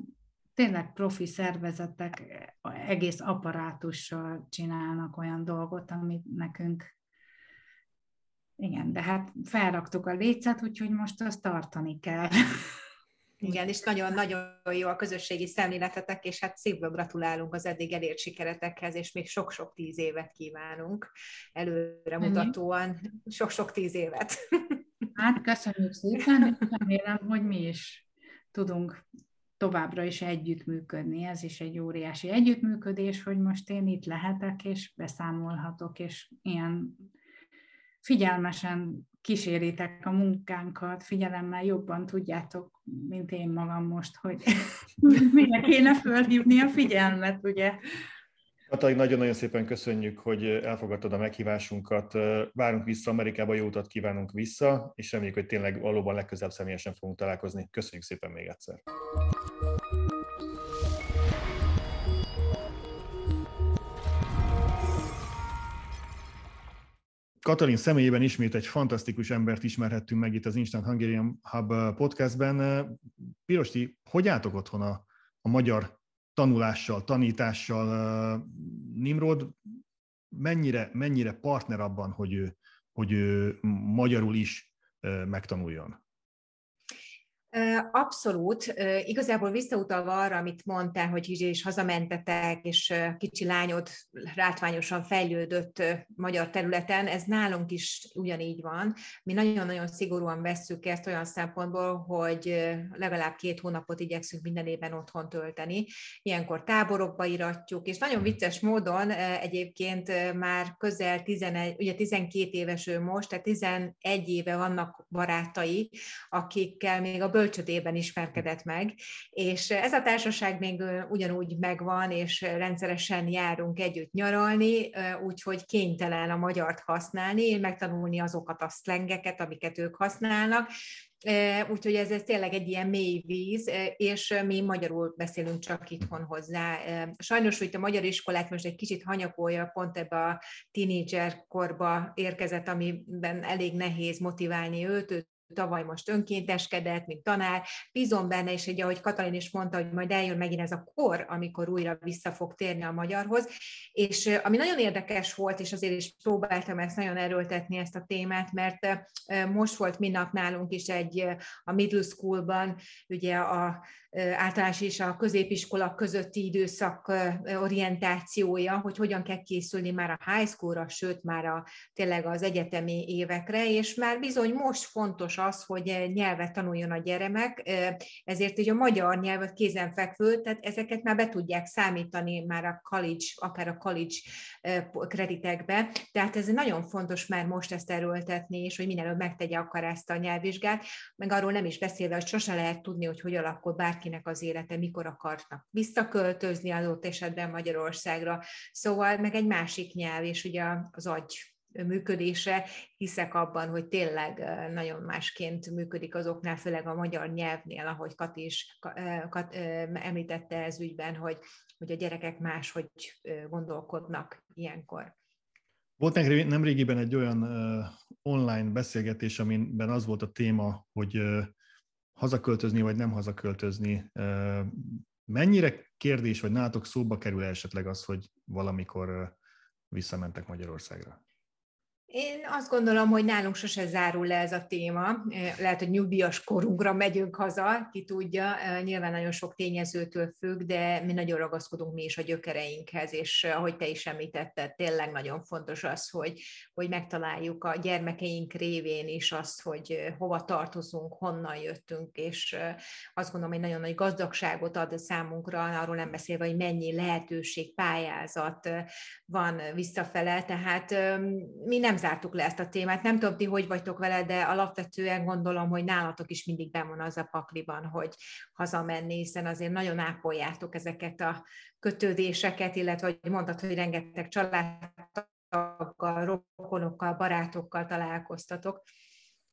tényleg profi szervezetek egész apparátussal csinálnak olyan dolgot, amit nekünk igen, de hát felraktuk a lécet, úgyhogy most azt tartani kell. Igen, és nagyon-nagyon jó a közösségi szemléletetek, és hát szívből gratulálunk az eddig elért sikeretekhez, és még sok-sok tíz évet kívánunk előre mutatóan, sok-sok tíz évet. Hát köszönjük szépen, remélem, hogy mi is tudunk továbbra is együttműködni. Ez is egy óriási együttműködés, hogy most én itt lehetek, és beszámolhatok, és ilyen figyelmesen kíséritek a munkánkat, figyelemmel jobban tudjátok, mint én magam most, hogy mire kéne fölhívni a figyelmet, ugye? Katalin, nagyon-nagyon szépen köszönjük, hogy elfogadtad a meghívásunkat. Várunk vissza Amerikába, jó utat kívánunk vissza, és reméljük, hogy tényleg valóban legközelebb személyesen fogunk találkozni. Köszönjük szépen még egyszer. Katalin személyében ismét egy fantasztikus embert ismerhettünk meg itt az Instant Hungarian Hub podcastben. Pirosti, hogy álltok otthon a, a magyar tanulással, tanítással? Nimrod mennyire, mennyire partner abban, hogy ő, hogy ő magyarul is megtanuljon? Abszolút. Igazából visszautalva arra, amit mondtál, hogy Zsizsi is hazamentetek, és kicsi lányod látványosan fejlődött magyar területen, ez nálunk is ugyanígy van. Mi nagyon-nagyon szigorúan vesszük ezt olyan szempontból, hogy legalább két hónapot igyekszünk minden évben otthon tölteni. Ilyenkor táborokba iratjuk, és nagyon vicces módon egyébként már közel 11, ugye 12 éves ő most, tehát 11 éve vannak barátai, akikkel még a bölcs bölcsödében ismerkedett meg, és ez a társaság még ugyanúgy megvan, és rendszeresen járunk együtt nyaralni, úgyhogy kénytelen a magyart használni, megtanulni azokat a szlengeket, amiket ők használnak, Úgyhogy ez, ez tényleg egy ilyen mély víz, és mi magyarul beszélünk csak itthon hozzá. Sajnos, hogy a magyar iskolát most egy kicsit hanyagolja, pont ebbe a tínédzser korba érkezett, amiben elég nehéz motiválni őt, őt tavaly most önkénteskedett, mint tanár, bízom benne, és egy, ahogy Katalin is mondta, hogy majd eljön megint ez a kor, amikor újra vissza fog térni a magyarhoz, és ami nagyon érdekes volt, és azért is próbáltam ezt nagyon erőltetni ezt a témát, mert most volt minap nálunk is egy a middle schoolban, ugye a általános és a középiskola közötti időszak orientációja, hogy hogyan kell készülni már a high schoolra, sőt már a, tényleg az egyetemi évekre, és már bizony most fontos fontos az, hogy nyelvet tanuljon a gyermek, ezért ugye a magyar nyelvet kézenfekvő, tehát ezeket már be tudják számítani már a college, akár a college kreditekbe, tehát ez nagyon fontos már most ezt erőltetni, és hogy minél megtegye akar ezt a nyelvvizsgát, meg arról nem is beszélve, hogy sose lehet tudni, hogy hogy alakul bárkinek az élete, mikor akarnak visszaköltözni adott esetben Magyarországra. Szóval meg egy másik nyelv, és ugye az agy működése, hiszek abban, hogy tényleg nagyon másként működik azoknál, főleg a magyar nyelvnél, ahogy Kat is Kat, említette ez ügyben, hogy, hogy a gyerekek máshogy gondolkodnak ilyenkor. Volt nemrégiben egy olyan online beszélgetés, amiben az volt a téma, hogy hazaköltözni vagy nem hazaköltözni. Mennyire kérdés, vagy nálatok szóba kerül esetleg az, hogy valamikor visszamentek Magyarországra? Én azt gondolom, hogy nálunk sose zárul le ez a téma. Lehet, hogy nyugdíjas korunkra megyünk haza, ki tudja. Nyilván nagyon sok tényezőtől függ, de mi nagyon ragaszkodunk mi is a gyökereinkhez, és ahogy te is említetted, tényleg nagyon fontos az, hogy, hogy megtaláljuk a gyermekeink révén is azt, hogy hova tartozunk, honnan jöttünk, és azt gondolom, hogy nagyon nagy gazdagságot ad számunkra, arról nem beszélve, hogy mennyi lehetőség, pályázat van visszafele, tehát mi nem zártuk le ezt a témát. Nem tudom, ti hogy vagytok vele, de alapvetően gondolom, hogy nálatok is mindig van az a pakliban, hogy hazamenni, hiszen azért nagyon ápoljátok ezeket a kötődéseket, illetve, hogy mondtad, hogy rengeteg családtaggal, rokonokkal, barátokkal találkoztatok.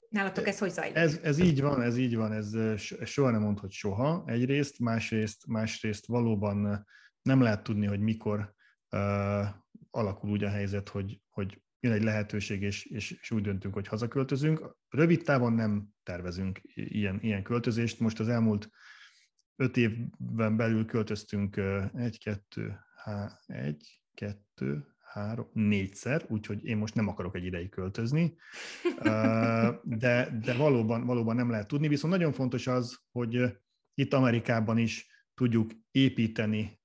Nálatok ez hogy zajlik? Ez, ez így van, ez így van, ez soha nem mond, hogy soha egyrészt, másrészt, másrészt valóban nem lehet tudni, hogy mikor uh, alakul úgy a helyzet, hogy, hogy jön egy lehetőség, és, és, és úgy döntünk, hogy hazaköltözünk. Rövid távon nem tervezünk ilyen, ilyen költözést. Most az elmúlt öt évben belül költöztünk egy, kettő, há, egy, kettő, három, négyszer, úgyhogy én most nem akarok egy ideig költözni, de, de valóban, valóban nem lehet tudni. Viszont nagyon fontos az, hogy itt Amerikában is tudjuk építeni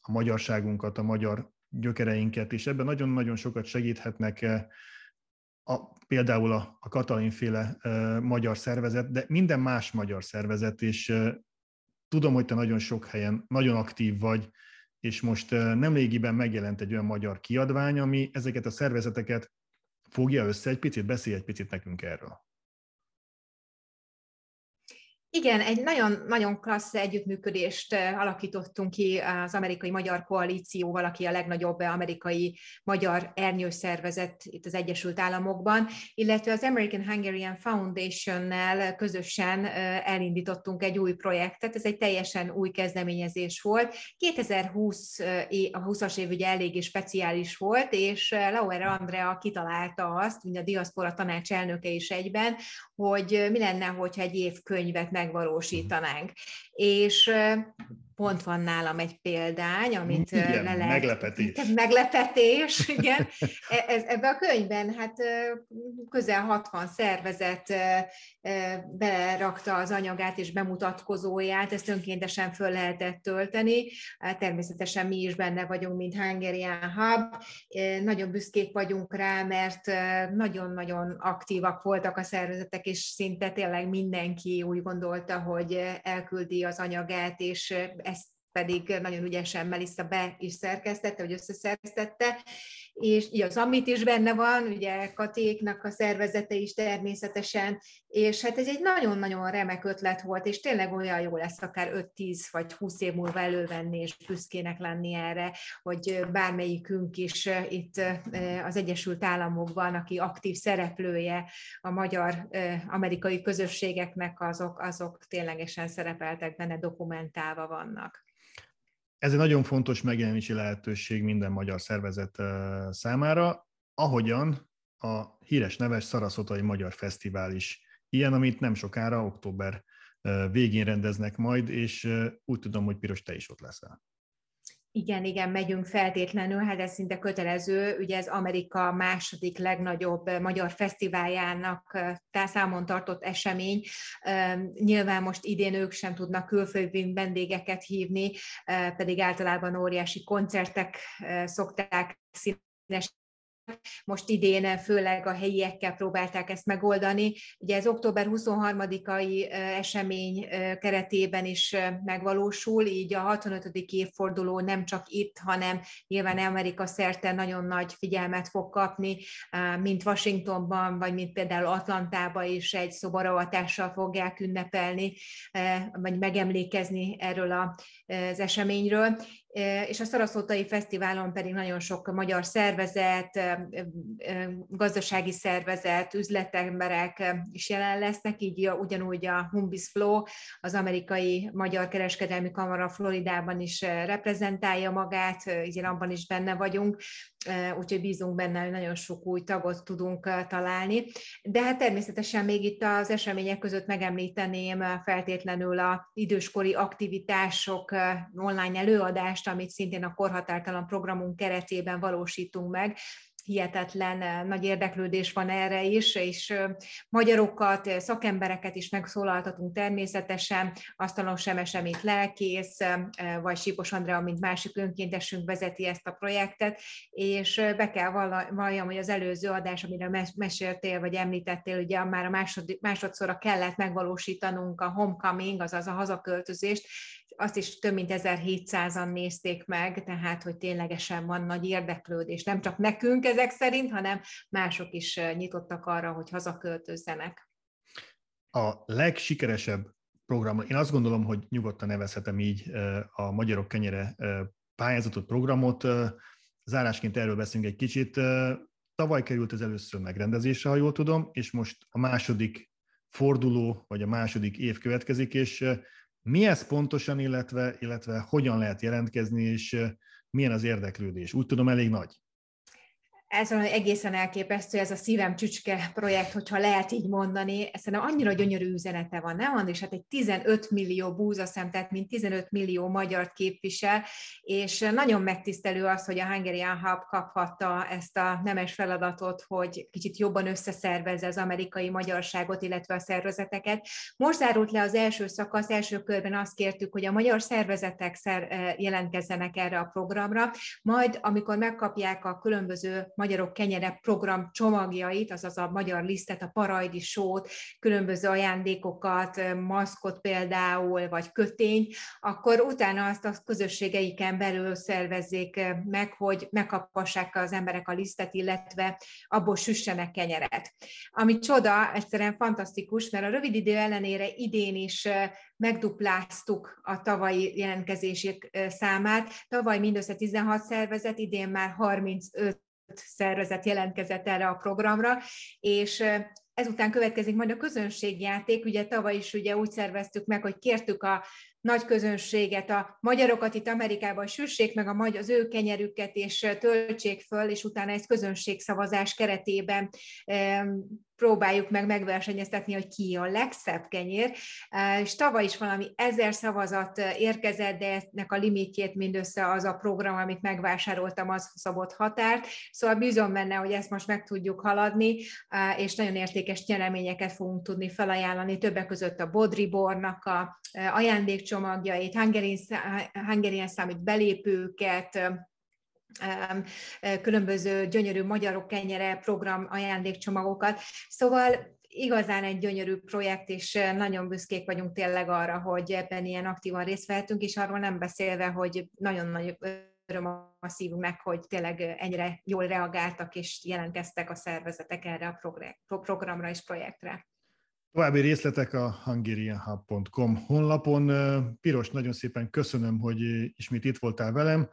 a magyarságunkat, a magyar gyökereinket, és ebben nagyon-nagyon sokat segíthetnek eh, a, például a, a Katalinféle e, magyar szervezet, de minden más magyar szervezet, és e, tudom, hogy te nagyon sok helyen nagyon aktív vagy, és most e, nemrégiben megjelent egy olyan magyar kiadvány, ami ezeket a szervezeteket fogja össze, egy picit beszélj egy picit nekünk erről. Igen, egy nagyon-nagyon klassz együttműködést alakítottunk ki az amerikai magyar koalícióval, aki a legnagyobb amerikai magyar ernyős szervezet itt az Egyesült Államokban, illetve az American Hungarian Foundation-nel közösen elindítottunk egy új projektet, ez egy teljesen új kezdeményezés volt. 2020 a 20-as év ugye eléggé speciális volt, és Lauer Andrea kitalálta azt, mint a diaszpora tanács elnöke is egyben, hogy mi lenne, hogyha egy év könyvet megvalósítanánk. És pont van nálam egy példány, amit igen, le lehet... Meglepetés. Meglepetés, igen. E, ez, ebbe a könyvben hát közel 60 szervezet berakta az anyagát és bemutatkozóját, ezt önkéntesen föl lehetett tölteni. Természetesen mi is benne vagyunk, mint Hungarian Hub. Nagyon büszkék vagyunk rá, mert nagyon-nagyon aktívak voltak a szervezetek, és szinte tényleg mindenki úgy gondolta, hogy elküldi az anyagát, és pedig nagyon ügyesen Melissa be is szerkesztette, vagy összeszerkesztette, és így az Amit is benne van, ugye Katéknak a szervezete is természetesen, és hát ez egy nagyon-nagyon remek ötlet volt, és tényleg olyan jó lesz akár 5-10 vagy 20 év múlva elővenni, és büszkének lenni erre, hogy bármelyikünk is itt az Egyesült Államokban, aki aktív szereplője a magyar-amerikai közösségeknek, azok, azok ténylegesen szerepeltek benne, dokumentálva vannak. Ez egy nagyon fontos megjelenési lehetőség minden magyar szervezet számára, ahogyan a híres neves Szaraszotai Magyar Fesztivál is ilyen, amit nem sokára, október végén rendeznek majd, és úgy tudom, hogy Piros, te is ott leszel. Igen, igen, megyünk feltétlenül, hát ez szinte kötelező. Ugye ez Amerika második legnagyobb magyar fesztiváljának számon tartott esemény. Nyilván most idén ők sem tudnak külföldi vendégeket hívni, pedig általában óriási koncertek szokták színes most idén főleg a helyiekkel próbálták ezt megoldani. Ugye ez október 23-ai esemény keretében is megvalósul, így a 65. évforduló nem csak itt, hanem nyilván Amerika szerte nagyon nagy figyelmet fog kapni, mint Washingtonban, vagy mint például Atlantában is egy szobaravatással fogják ünnepelni, vagy megemlékezni erről az eseményről és a Szaraszótai Fesztiválon pedig nagyon sok magyar szervezet, gazdasági szervezet, üzletemberek is jelen lesznek, így ugyanúgy a Humbis Flow, az amerikai magyar kereskedelmi kamara Floridában is reprezentálja magát, így abban is benne vagyunk, úgyhogy bízunk benne, hogy nagyon sok új tagot tudunk találni. De hát természetesen még itt az események között megemlíteném feltétlenül a időskori aktivitások online előadást, amit szintén a korhatártalan programunk keretében valósítunk meg, hihetetlen nagy érdeklődés van erre is, és magyarokat, szakembereket is megszólaltatunk természetesen, Asztalon Semes, mint lelkész, vagy Sípos Andrea, mint másik önkéntesünk vezeti ezt a projektet, és be kell valljam, hogy az előző adás, amire meséltél, vagy említettél, ugye már a másod, másodszorra kellett megvalósítanunk a homecoming, azaz a hazaköltözést, azt is több mint 1700-an nézték meg, tehát hogy ténylegesen van nagy érdeklődés. Nem csak nekünk ezek szerint, hanem mások is nyitottak arra, hogy hazaköltözzenek. A legsikeresebb program, én azt gondolom, hogy nyugodtan nevezhetem így a Magyarok Kenyere pályázatot, programot. Zárásként erről beszélünk egy kicsit. Tavaly került ez először megrendezésre, ha jól tudom, és most a második forduló, vagy a második év következik, és mi ez pontosan, illetve, illetve hogyan lehet jelentkezni, és milyen az érdeklődés? Úgy tudom, elég nagy ez egészen elképesztő, ez a szívem csücske projekt, hogyha lehet így mondani. Szerintem annyira gyönyörű üzenete van, nem? És hát egy 15 millió búzaszem, tehát mint 15 millió magyart képvisel, és nagyon megtisztelő az, hogy a Hungarian Hub kaphatta ezt a nemes feladatot, hogy kicsit jobban összeszervezze az amerikai magyarságot, illetve a szervezeteket. Most zárult le az első szakasz, első körben azt kértük, hogy a magyar szervezetek szer- jelentkezzenek erre a programra, majd amikor megkapják a különböző Magyarok Kenyere program csomagjait, azaz a magyar lisztet, a parajdi sót, különböző ajándékokat, maszkot például, vagy kötényt, akkor utána azt a közösségeiken belül szervezzék meg, hogy megkapassák az emberek a lisztet, illetve abból süssenek kenyeret. Ami csoda, egyszerűen fantasztikus, mert a rövid idő ellenére idén is megdupláztuk a tavalyi jelentkezések számát. Tavaly mindössze 16 szervezet, idén már 35 szervezet jelentkezett erre a programra, és ezután következik majd a közönségjáték, ugye tavaly is ugye úgy szerveztük meg, hogy kértük a nagy közönséget, a magyarokat itt Amerikában süssék meg a magy, az ő kenyerüket, és töltsék föl, és utána ez közönségszavazás keretében próbáljuk meg megversenyeztetni, hogy ki a legszebb kenyér, és tavaly is valami ezer szavazat érkezett, de ennek a limitjét mindössze az a program, amit megvásároltam, az szabott határt, szóval bízom benne, hogy ezt most meg tudjuk haladni, és nagyon értékes nyereményeket fogunk tudni felajánlani, többek között a Bodribornak a ajándékcsomagjait, Hungarian Summit belépőket, különböző gyönyörű magyarok kenyere program ajándékcsomagokat. Szóval igazán egy gyönyörű projekt, és nagyon büszkék vagyunk tényleg arra, hogy ebben ilyen aktívan részt vehetünk, és arról nem beszélve, hogy nagyon nagy öröm a szívünknek, hogy tényleg ennyire jól reagáltak, és jelentkeztek a szervezetek erre a programra és projektre. További részletek a hungarianhub.com honlapon. Piros, nagyon szépen köszönöm, hogy ismét itt voltál velem.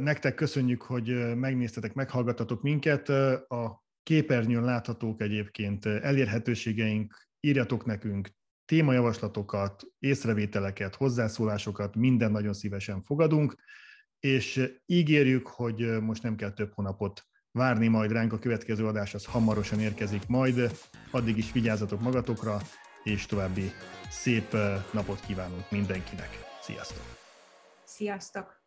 Nektek köszönjük, hogy megnéztetek, meghallgattatok minket. A képernyőn láthatók egyébként elérhetőségeink, írjatok nekünk témajavaslatokat, észrevételeket, hozzászólásokat, minden nagyon szívesen fogadunk, és ígérjük, hogy most nem kell több hónapot várni majd ránk a következő adás, az hamarosan érkezik majd. Addig is vigyázzatok magatokra, és további szép napot kívánunk mindenkinek. Sziasztok! Sziasztok!